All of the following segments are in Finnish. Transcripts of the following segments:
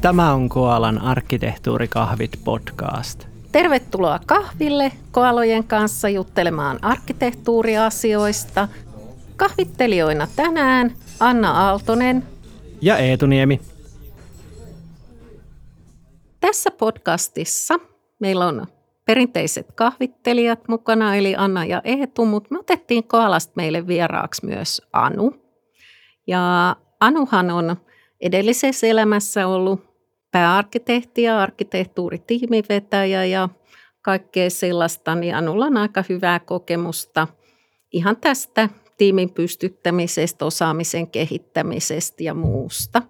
Tämä on Koalan arkkitehtuurikahvit podcast. Tervetuloa kahville Koalojen kanssa juttelemaan arkkitehtuuriasioista. Kahvittelijoina tänään Anna Aaltonen ja Eetu Niemi. Tässä podcastissa meillä on perinteiset kahvittelijat mukana, eli Anna ja Eetu, mutta me otettiin Koalasta meille vieraaksi myös Anu. Ja Anuhan on edellisessä elämässä ollut pääarkkitehti ja arkkitehtuuritiimivetäjä ja kaikkea sellaista, niin Anulla on aika hyvää kokemusta ihan tästä tiimin pystyttämisestä, osaamisen kehittämisestä ja muusta.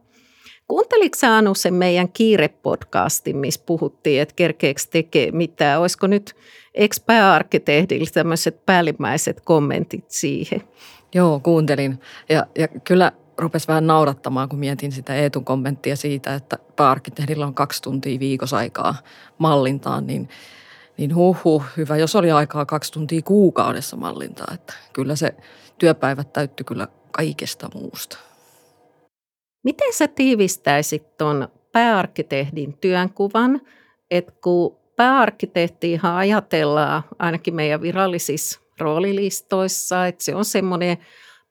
Kuunteliko Anu sen meidän kiirepodcastin, missä puhuttiin, että kerkeekö tekee mitään? Olisiko nyt ex-pääarkkitehdillä tämmöiset päällimmäiset kommentit siihen? Joo, kuuntelin. Ja, ja kyllä rupesi vähän naurattamaan, kun mietin sitä Eetun kommenttia siitä, että pääarkkitehdillä on kaksi tuntia viikossa aikaa mallintaan, niin, niin huh, hyvä, jos oli aikaa kaksi tuntia kuukaudessa mallintaa, että kyllä se työpäivät täytty kyllä kaikesta muusta. Miten sä tiivistäisit tuon pääarkkitehdin työnkuvan, että kun pääarkkitehtiinhan ajatellaan ainakin meidän virallisissa roolilistoissa, että se on semmoinen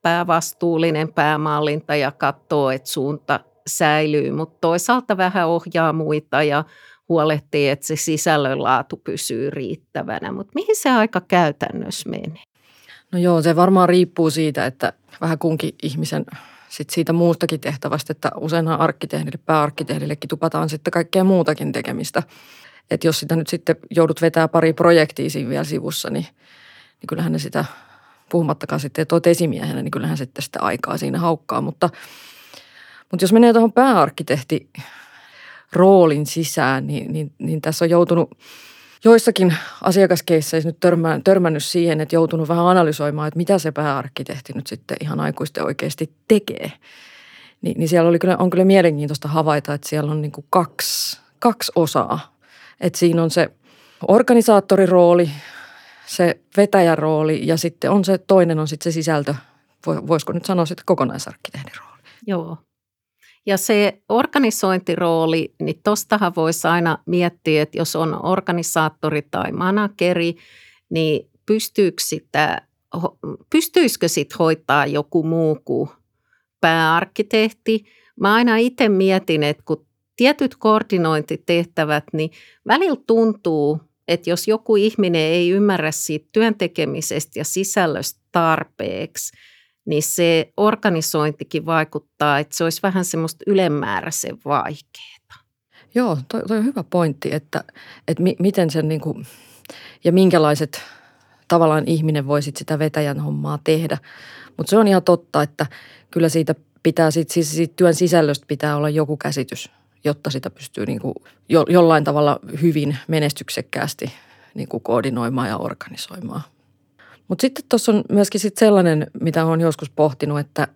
päävastuullinen päämallinta ja katsoo, että suunta säilyy, mutta toisaalta vähän ohjaa muita ja huolehtii, että se sisällön laatu pysyy riittävänä. Mutta mihin se aika käytännössä menee? No joo, se varmaan riippuu siitä, että vähän kunkin ihmisen sit siitä muustakin tehtävästä, että useinhan arkkitehdille, pääarkkitehdillekin tupataan sitten kaikkea muutakin tekemistä. Että jos sitä nyt sitten joudut vetää pari projektia siinä vielä sivussa, niin, niin kyllähän ne sitä puhumattakaan sitten, että olet esimiehenä, niin kyllähän sitten sitä aikaa siinä haukkaa. Mutta, mutta jos menee tuohon pääarkkitehti roolin sisään, niin, niin, niin tässä on joutunut joissakin asiakaskeisseissä nyt törmä, törmännyt siihen, että joutunut vähän analysoimaan, että mitä se pääarkkitehti nyt sitten ihan aikuisten oikeasti tekee. Ni, niin siellä oli kyllä, on kyllä mielenkiintoista havaita, että siellä on niin kuin kaksi, kaksi osaa. Että siinä on se organisaattorirooli, se vetäjän rooli ja sitten on se toinen on sitten se sisältö, voisiko nyt sanoa sitten kokonaisarkkitehdin rooli. Joo. Ja se organisointirooli, niin tostahan voisi aina miettiä, että jos on organisaattori tai manageri, niin pystyykö sitä, pystyisikö sit hoitaa joku muu kuin pääarkkitehti. Mä aina itse mietin, että kun tietyt koordinointitehtävät, niin välillä tuntuu, että jos joku ihminen ei ymmärrä siitä työntekemisestä ja sisällöstä tarpeeksi, niin se organisointikin vaikuttaa, että se olisi vähän semmoista ylemmääräisen vaikeaa. Joo, toi, toi on hyvä pointti, että, että mi, miten sen niin kuin, ja minkälaiset tavallaan ihminen voi sit sitä vetäjän hommaa tehdä. Mutta se on ihan totta, että kyllä siitä pitää, sit, siis siitä työn sisällöstä pitää olla joku käsitys jotta sitä pystyy niin kuin jo, jollain tavalla hyvin menestyksekkäästi niin kuin koordinoimaan ja organisoimaan. Mutta sitten tuossa on myöskin sit sellainen, mitä olen joskus pohtinut, että,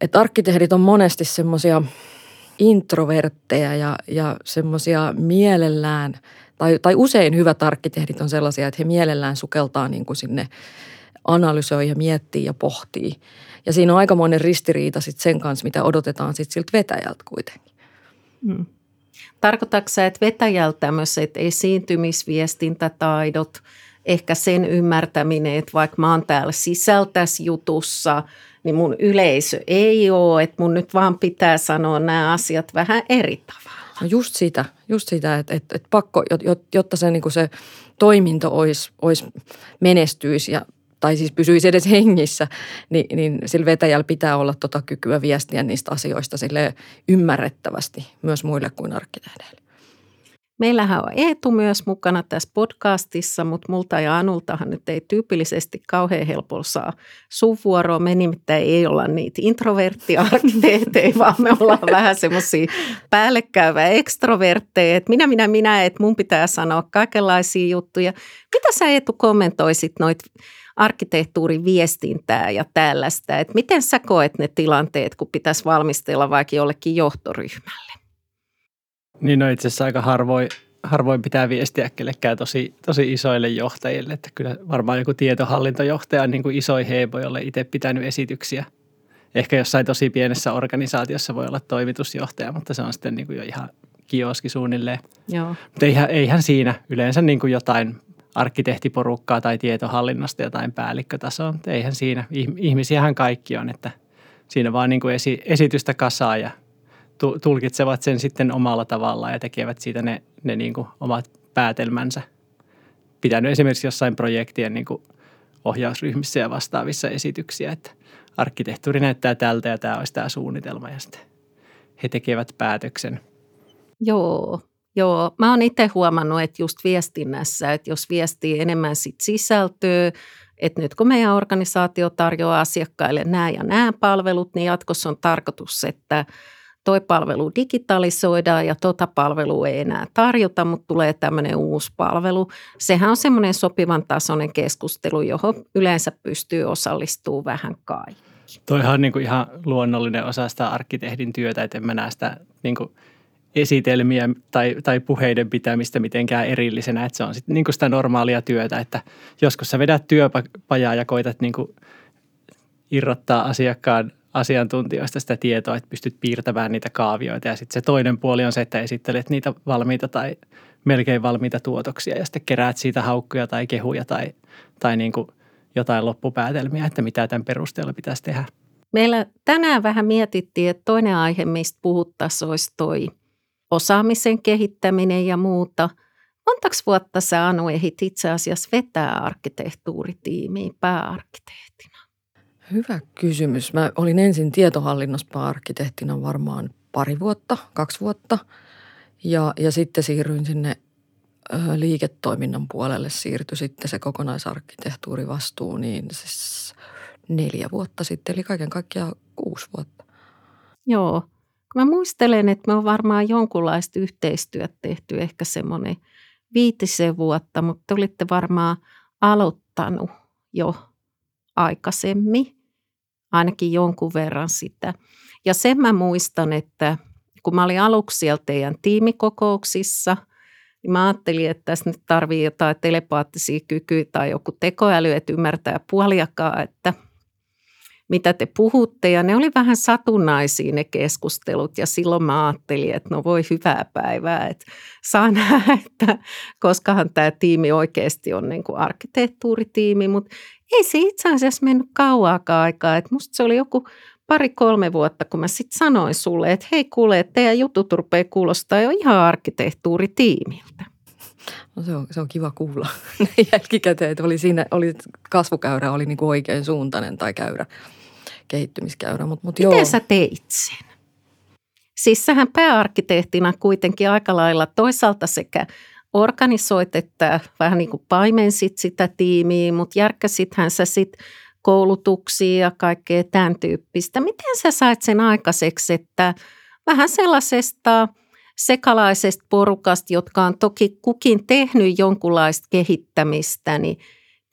että arkkitehdit on monesti semmoisia introvertteja ja, ja semmoisia mielellään, tai, tai usein hyvät arkkitehdit on sellaisia, että he mielellään sukeltaa niin kuin sinne analysoi ja miettii ja pohtii. Ja siinä on aikamoinen ristiriita sitten sen kanssa, mitä odotetaan sitten siltä vetäjältä kuitenkin. Mm. Tarkoitatko sä, että vetäjältä tämmöiset esiintymisviestintätaidot, ehkä sen ymmärtäminen, että vaikka mä oon täällä sisältäs jutussa, niin mun yleisö ei ole, että mun nyt vaan pitää sanoa nämä asiat vähän eri tavalla. No just sitä, just sitä, että, että, että pakko, jotta se, niin se toiminto olisi, olisi menestyisi ja tai siis pysyisi edes hengissä, niin, niin sillä vetäjällä pitää olla tota kykyä viestiä niistä asioista sille ymmärrettävästi myös muille kuin arkkitehdeille. Meillähän on Eetu myös mukana tässä podcastissa, mutta multa ja Anultahan nyt ei tyypillisesti kauhean helpolla saa suvuoroa. Me nimittäin ei olla niitä introverttiarkkitehtejä, vaan me ollaan vähän semmoisia päällekkäyvä ekstrovertteja. Että minä, minä, minä, että mun pitää sanoa kaikenlaisia juttuja. Mitä sä Eetu kommentoisit noita arkkitehtuurin viestintää ja tällaista. Että miten sä koet ne tilanteet, kun pitäisi valmistella vaikka jollekin johtoryhmälle? Niin no itse asiassa aika harvoin, harvoin pitää viestiä kellekään tosi, tosi isoille johtajille. Että kyllä varmaan joku tietohallintojohtaja on niin kuin iso heebo, jolle itse pitänyt esityksiä, Ehkä jossain tosi pienessä organisaatiossa voi olla toimitusjohtaja, mutta se on sitten niin kuin jo ihan kioski suunnilleen. Joo. Mutta eihän, eihän siinä yleensä niin kuin jotain arkkitehtiporukkaa tai tietohallinnosta jotain päällikkötasoa, mutta eihän siinä. Ihmisiähän kaikki on, että siinä vaan niin kuin esi, esitystä kasaa ja tulkitsevat sen sitten omalla tavallaan ja tekevät siitä ne, ne niin kuin omat päätelmänsä. Pitänyt esimerkiksi jossain projektien niin kuin ohjausryhmissä ja vastaavissa esityksiä, että arkkitehtuuri näyttää tältä ja tämä olisi tämä suunnitelma ja sitten he tekevät päätöksen. Joo, Joo, mä oon itse huomannut, että just viestinnässä, että jos viestii enemmän sit sisältöä, että nyt kun meidän organisaatio tarjoaa asiakkaille nämä ja nämä palvelut, niin jatkossa on tarkoitus, että toi palvelu digitalisoidaan ja tota palvelua ei enää tarjota, mutta tulee tämmöinen uusi palvelu. Sehän on semmoinen sopivan tasoinen keskustelu, johon yleensä pystyy osallistumaan vähän kaikki. Toihan on niin kuin ihan luonnollinen osa sitä arkkitehdin työtä, että en mä näe sitä niin kuin esitelmiä tai, tai puheiden pitämistä mitenkään erillisenä, että se on sitten niin sitä normaalia työtä, että joskus sä vedät työpajaa ja koitat niin kuin irrottaa asiakkaan asiantuntijoista sitä tietoa, että pystyt piirtämään niitä kaavioita ja sitten se toinen puoli on se, että esittelet niitä valmiita tai melkein valmiita tuotoksia ja sitten keräät siitä haukkuja tai kehuja tai, tai niin kuin jotain loppupäätelmiä, että mitä tämän perusteella pitäisi tehdä. Meillä tänään vähän mietittiin, että toinen aihe, mistä puhuttaisiin, olisi toi osaamisen kehittäminen ja muuta. Montaks vuotta sä Anu ehit itse asiassa vetää arkkitehtuuritiimiä pääarkkitehtina? Hyvä kysymys. Mä olin ensin tietohallinnossa pääarkkitehtina varmaan pari vuotta, kaksi vuotta. Ja, ja sitten siirryin sinne ö, liiketoiminnan puolelle siirtyi sitten se kokonaisarkkitehtuurivastuu, niin siis neljä vuotta sitten, eli kaiken kaikkiaan kuusi vuotta. Joo, Mä muistelen, että me on varmaan jonkunlaista yhteistyötä tehty ehkä semmoinen viitisen vuotta, mutta te olitte varmaan aloittanut jo aikaisemmin, ainakin jonkun verran sitä. Ja sen mä muistan, että kun mä olin aluksi siellä teidän tiimikokouksissa, niin mä ajattelin, että tässä nyt tarvii jotain telepaattisia kykyjä tai joku tekoäly, että ymmärtää puoliakaan, että – mitä te puhutte. Ja ne oli vähän satunnaisia ne keskustelut ja silloin mä ajattelin, että no voi hyvää päivää, että saa nähdä, että koskahan tämä tiimi oikeasti on niin kuin arkkitehtuuritiimi, mutta ei se itse asiassa mennyt kauaakaan aikaa. Että musta se oli joku pari-kolme vuotta, kun mä sitten sanoin sulle, että hei kuule, että teidän jutut rupeaa kuulostaa jo ihan arkkitehtuuritiimiltä. No se on, se on kiva kuulla jälkikäteen, että oli siinä, oli kasvukäyrä oli niin kuin oikein suuntainen tai käyrä, kehittymiskäyrä. Mut, mut Miten joo. sä teit sen? Siis sähän pääarkkitehtina kuitenkin aika lailla toisaalta sekä organisoit, että vähän niin kuin paimensit sitä tiimiä, mutta järkkäsithän sä sitten koulutuksia ja kaikkea tämän tyyppistä. Miten sä sait sen aikaiseksi, että vähän sellaisesta – sekalaisesta porukasta, jotka on toki kukin tehnyt jonkunlaista kehittämistä, niin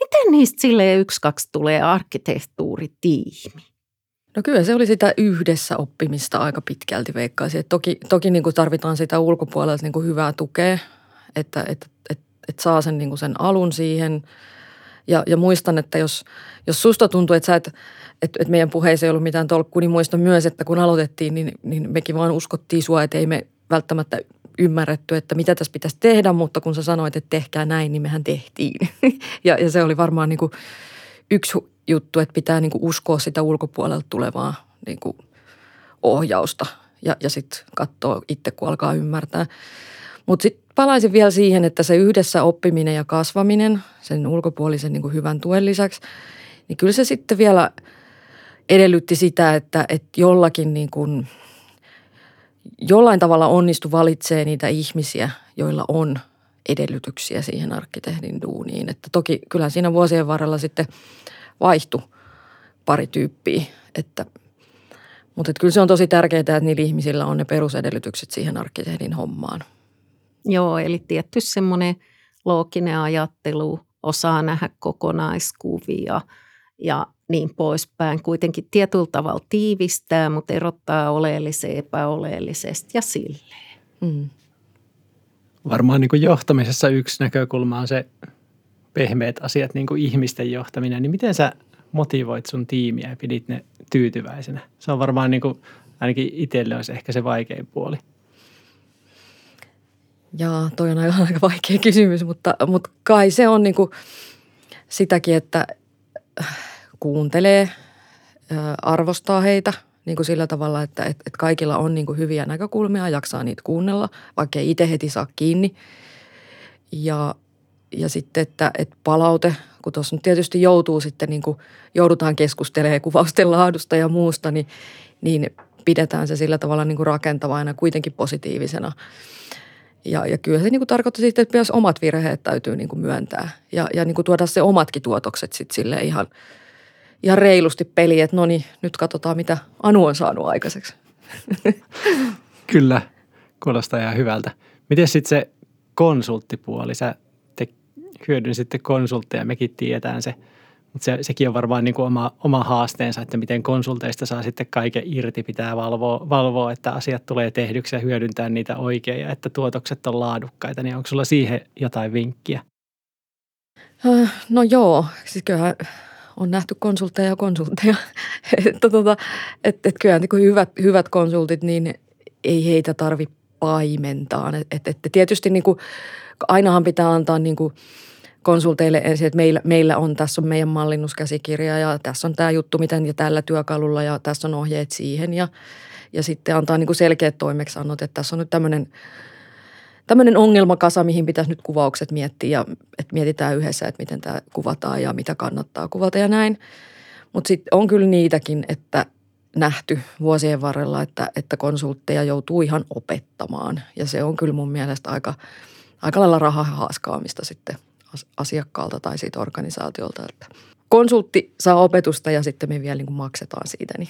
miten niistä sille yksi, kaksi tulee arkkitehtuuritiimi? No kyllä se oli sitä yhdessä oppimista aika pitkälti veikkaisin. Et toki toki niin kuin tarvitaan sitä ulkopuolelta niin kuin hyvää tukea, että, että, että, että saa sen, niin kuin sen alun siihen. Ja, ja muistan, että jos, jos susta tuntuu, että, et, että, että meidän puheissa ei ollut mitään tolkkua, niin muistan myös, että kun aloitettiin, niin, niin mekin vaan uskottiin sua, että ei me välttämättä ymmärretty, että mitä tässä pitäisi tehdä, mutta kun sä sanoit, että tehkää näin, niin mehän tehtiin. ja, ja se oli varmaan niin kuin yksi juttu, että pitää niin kuin uskoa sitä ulkopuolelta tulevaa niin kuin ohjausta ja, ja sitten katsoa itse, kun alkaa ymmärtää. Mutta sitten palaisin vielä siihen, että se yhdessä oppiminen ja kasvaminen sen ulkopuolisen niin kuin hyvän tuen lisäksi, niin kyllä se sitten vielä edellytti sitä, että, että jollakin niin kuin – jollain tavalla onnistu valitsee niitä ihmisiä, joilla on edellytyksiä siihen arkkitehdin duuniin. Että toki kyllä siinä vuosien varrella sitten vaihtui pari tyyppiä, että, mutta että kyllä se on tosi tärkeää, että niillä ihmisillä on ne perusedellytykset siihen arkkitehdin hommaan. Joo, eli tietty semmoinen looginen ajattelu, osaa nähdä kokonaiskuvia ja niin poispäin. Kuitenkin tietyllä tavalla tiivistää, mutta erottaa oleellisen epäoleellisesta ja silleen. Mm. Varmaan niin kuin johtamisessa yksi näkökulma on se pehmeät asiat, niin kuin ihmisten johtaminen. Niin miten sä motivoit sun tiimiä ja pidit ne tyytyväisenä? Se on varmaan niin kuin, ainakin itselle olisi ehkä se vaikein puoli. Ja toi on aika, aika vaikea kysymys, mutta, mutta kai se on niin kuin sitäkin, että kuuntelee, arvostaa heitä niin kuin sillä tavalla, että, että, että kaikilla on niin kuin hyviä näkökulmia, jaksaa niitä kuunnella, vaikka ei itse heti saa kiinni. Ja, ja sitten, että, että palaute, kun tuossa nyt tietysti joutuu sitten niin kuin, joudutaan keskustelemaan kuvausten laadusta ja muusta, niin, niin pidetään se sillä tavalla niin kuin rakentavana kuitenkin positiivisena. Ja, ja kyllä se niin kuin tarkoittaa sitten, että myös omat virheet täytyy niin kuin myöntää ja, ja niin kuin tuoda se omatkin tuotokset sitten sille ihan, ihan reilusti peliin, että no niin, nyt katsotaan mitä Anu on saanut aikaiseksi. Kyllä, kuulostaa ihan hyvältä. Miten sitten se konsulttipuoli? Sä te hyödynsitte konsultteja, mekin tiedetään se – mutta se, sekin on varmaan niin kuin oma, oma haasteensa, että miten konsulteista saa sitten kaiken irti, pitää valvoa, valvoa, että asiat tulee tehdyksi ja hyödyntää niitä oikein ja että tuotokset on laadukkaita. Niin onko sulla siihen jotain vinkkiä? Äh, no joo, siis kyllähän on nähty konsultteja ja konsultteja. että tota, et, et kyllä niin hyvät, hyvät konsultit, niin ei heitä tarvi paimentaa. Et, et, et tietysti niin kuin, ainahan pitää antaa niin kuin – konsulteille ensin, että meillä, meillä on, tässä on meidän mallinnuskäsikirja ja tässä on tämä juttu, miten ja tällä työkalulla ja tässä on ohjeet siihen ja, ja sitten antaa niin kuin selkeät toimeksiannot, että tässä on nyt tämmöinen tämmöinen ongelmakasa, mihin pitäisi nyt kuvaukset miettiä ja että mietitään yhdessä, että miten tämä kuvataan ja mitä kannattaa kuvata ja näin. Mutta sitten on kyllä niitäkin, että nähty vuosien varrella, että, että konsultteja joutuu ihan opettamaan ja se on kyllä mun mielestä aika, aika lailla rahahaaskaamista sitten – asiakkaalta tai siitä organisaatiolta. Että konsultti saa opetusta ja sitten me vielä niin kuin maksetaan siitä. Niin.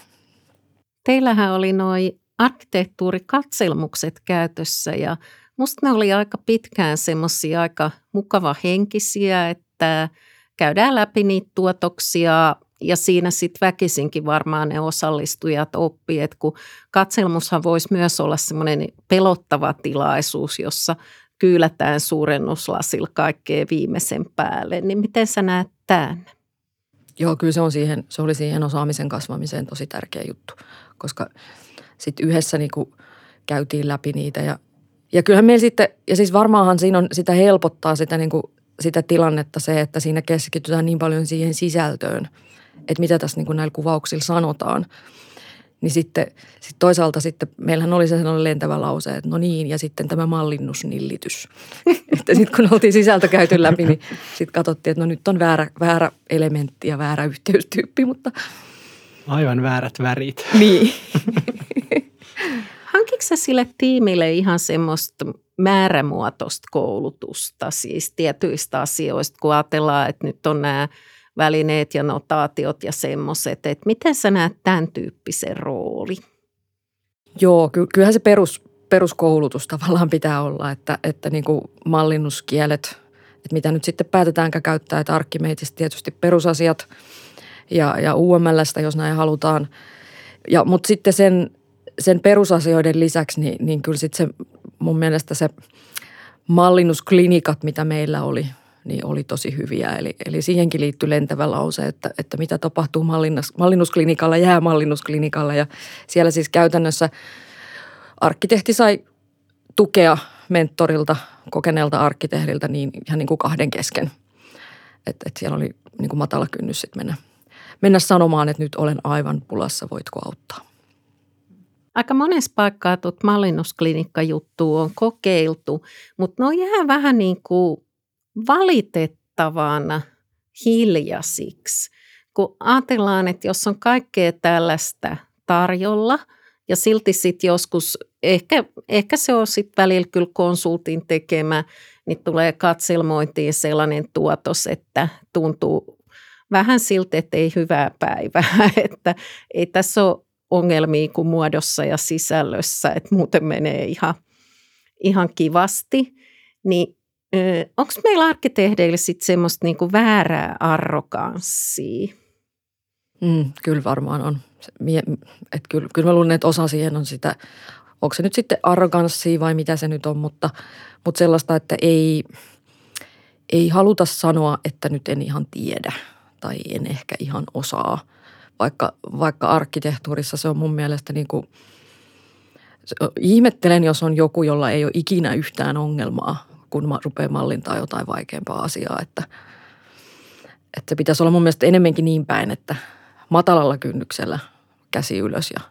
Teillähän oli noin arkkitehtuurikatselmukset käytössä ja musta ne oli aika pitkään semmoisia aika mukava henkisiä, että käydään läpi niitä tuotoksia ja siinä sitten väkisinkin varmaan ne osallistujat oppii, että kun katselmushan voisi myös olla semmoinen pelottava tilaisuus, jossa kyylätään suurennuslasilla kaikkea viimeisen päälle, niin miten sä näet tämän? Joo, kyllä se, on siihen, se oli siihen osaamisen kasvamiseen tosi tärkeä juttu, koska sitten yhdessä niin kuin käytiin läpi niitä ja, ja kyllähän meillä sitten, ja siis varmaanhan siinä on, sitä helpottaa sitä, niin kuin, sitä tilannetta se, että siinä keskitytään niin paljon siihen sisältöön, että mitä tässä niin kuin näillä kuvauksilla sanotaan – niin sitten sit toisaalta sitten meillähän oli se sellainen lentävä lause, että no niin, ja sitten tämä mallinnusnillitys. että sitten kun oltiin sisältö käyty läpi, niin sitten katsottiin, että no nyt on väärä, väärä elementti ja väärä yhteystyyppi, mutta... Aivan väärät värit. Niin. Hankiko sä sille tiimille ihan semmoista määrämuotoista koulutusta, siis tietyistä asioista, kun ajatellaan, että nyt on nämä – välineet ja notaatiot ja semmoiset. Että miten sä näet tämän tyyppisen rooli? Joo, ky- kyllähän se perus, peruskoulutus tavallaan pitää olla, että, että niin kuin mallinnuskielet, että mitä nyt sitten päätetäänkään käyttää, että arkkimeitistä tietysti perusasiat ja, ja UMLstä, jos näin halutaan. Ja, mutta sitten sen, sen perusasioiden lisäksi, niin, niin kyllä sitten se mun mielestä se mallinnusklinikat, mitä meillä oli – niin oli tosi hyviä. Eli, eli siihenkin liittyy lentävä lause, että, että mitä tapahtuu mallinnus, mallinnusklinikalla, jää mallinnusklinikalla. Ja siellä siis käytännössä arkkitehti sai tukea mentorilta, kokeneelta arkkitehdiltä niin ihan niin kuin kahden kesken. Että et siellä oli niin kuin matala kynnys sitten mennä, mennä sanomaan, että nyt olen aivan pulassa, voitko auttaa. Aika monessa paikkaa tuot mallinnusklinikka-juttu on kokeiltu, mutta ne jää vähän niin kuin valitettavan hiljaisiksi, kun ajatellaan, että jos on kaikkea tällaista tarjolla ja silti sitten joskus, ehkä, ehkä se on sitten välillä kyllä konsultin tekemä, niin tulee katselmointiin sellainen tuotos, että tuntuu vähän siltä, että ei hyvää päivää, että ei tässä ole ongelmia kuin muodossa ja sisällössä, että muuten menee ihan, ihan kivasti, niin Onko meillä arkkitehdeillä sitten semmoista niinku väärää arroganssia? Mm, kyllä varmaan on. Et kyllä, kyllä mä luulen, että osa siihen on sitä, onko se nyt sitten arroganssia vai mitä se nyt on, mutta, mutta sellaista, että ei, ei haluta sanoa, että nyt en ihan tiedä. tai en ehkä ihan osaa. Vaikka, vaikka arkkitehtuurissa se on mun mielestä niin kuin, ihmettelen, jos on joku, jolla ei ole ikinä yhtään ongelmaa, kun rupeaa mallintaa jotain vaikeampaa asiaa, että, että se pitäisi olla mun mielestä enemmänkin niin päin, että matalalla kynnyksellä käsi ylös ja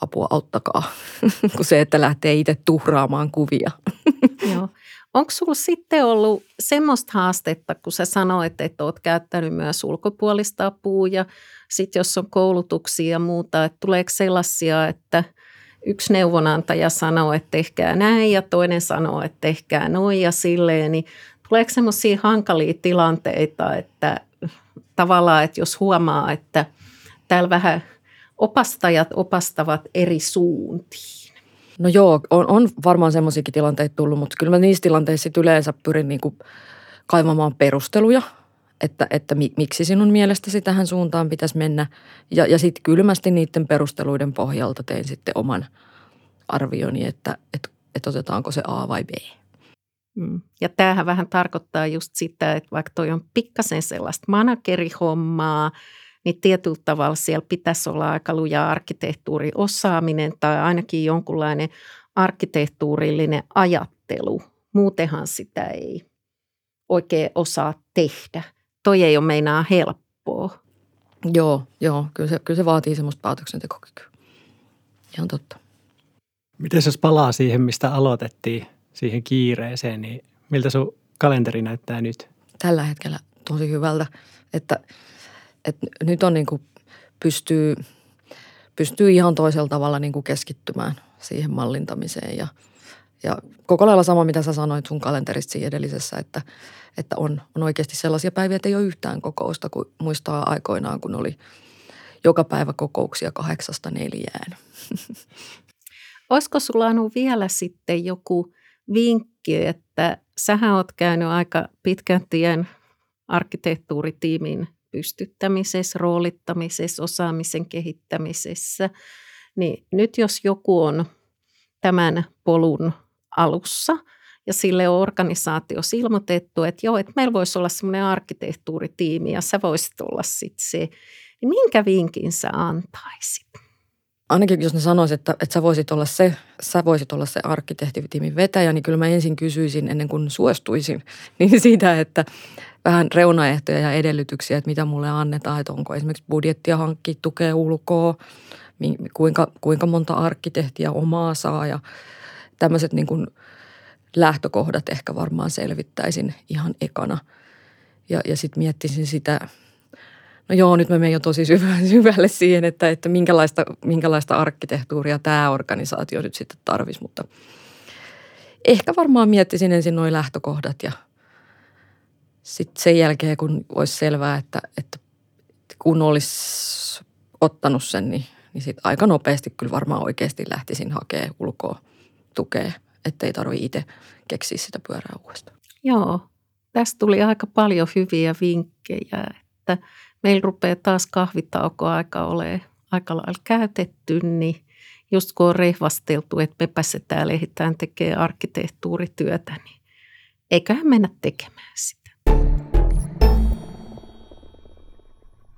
apua auttakaa, kuin se, että lähtee itse tuhraamaan kuvia. Joo. Onko sinulla sitten ollut semmoista haastetta, kun sä sanoit, että olet käyttänyt myös ulkopuolista apua ja sitten jos on koulutuksia ja muuta, että tuleeko sellaisia, että yksi neuvonantaja sanoo, että tehkää näin ja toinen sanoo, että tehkää noin ja silleen, niin tuleeko semmoisia hankalia tilanteita, että tavallaan, että jos huomaa, että täällä vähän opastajat opastavat eri suuntiin, No joo, on, on varmaan semmoisiakin tilanteita tullut, mutta kyllä mä niissä tilanteissa yleensä pyrin niin kuin kaivamaan perusteluja, että, että miksi sinun mielestäsi tähän suuntaan pitäisi mennä. Ja, ja sitten kylmästi niiden perusteluiden pohjalta tein sitten oman arvioni, että, että, että otetaanko se A vai B. Mm. Ja tämähän vähän tarkoittaa just sitä, että vaikka toi on pikkasen sellaista managerihommaa, niin tietyllä tavalla siellä pitäisi olla aika luja arkkitehtuuriosaaminen tai ainakin jonkunlainen arkkitehtuurillinen ajattelu. Muutenhan sitä ei oikein osaa tehdä. Toi ei ole meinaa helppoa. Joo, joo. Kyllä se, kyllä se vaatii semmoista päätöksentekokykyä. Ihan totta. Miten jos palaa siihen, mistä aloitettiin, siihen kiireeseen, niin miltä sun kalenteri näyttää nyt? Tällä hetkellä tosi hyvältä, että – että nyt on niin kuin pystyy, pystyy ihan toisella tavalla niin kuin keskittymään siihen mallintamiseen ja, ja koko lailla sama, mitä sä sanoit sun kalenterista edellisessä, että, että on, on oikeasti sellaisia päiviä, että ei ole yhtään kokousta, kun muistaa aikoinaan, kun oli joka päivä kokouksia kahdeksasta neljään. Olisiko sulla Anu vielä sitten joku vinkki, että sähän oot käynyt aika pitkän tien arkkitehtuuritiimin pystyttämisessä, roolittamisessa, osaamisen kehittämisessä. Niin nyt jos joku on tämän polun alussa ja sille on organisaatiossa ilmoitettu, että joo, että meillä voisi olla semmoinen arkkitehtuuritiimi ja sä voisit olla sitten se, niin minkä vinkin sä antaisit? Ainakin jos ne sanoisivat, että, että sä, voisit olla se, sä voisit olla se arkkitehtitiimin vetäjä, niin kyllä mä ensin kysyisin ennen kuin suostuisin, niin siitä, että vähän reunaehtoja ja edellytyksiä, että mitä mulle annetaan, että onko esimerkiksi budjettia hankkia tukea ulkoa, kuinka, kuinka monta arkkitehtiä omaa saa ja tämmöiset niin kuin lähtökohdat ehkä varmaan selvittäisin ihan ekana. Ja, ja sitten miettisin sitä, no joo, nyt mä menen jo tosi syvälle siihen, että, että minkälaista, minkälaista arkkitehtuuria tämä organisaatio nyt sitten tarvisi, mutta ehkä varmaan miettisin ensin nuo lähtökohdat ja – sitten sen jälkeen, kun olisi selvää, että, että kun olisi ottanut sen, niin, niin sitten aika nopeasti kyllä varmaan oikeasti lähtisin hakemaan ulkoa tukea, ettei tarvitse itse keksiä sitä pyörää uudestaan. Joo, tästä tuli aika paljon hyviä vinkkejä, että meillä rupeaa taas kahvitauko aika ole aika lailla käytetty, niin just kun on rehvasteltu, että me täällä ehditään tekemään arkkitehtuurityötä, niin eiköhän mennä tekemään sitä.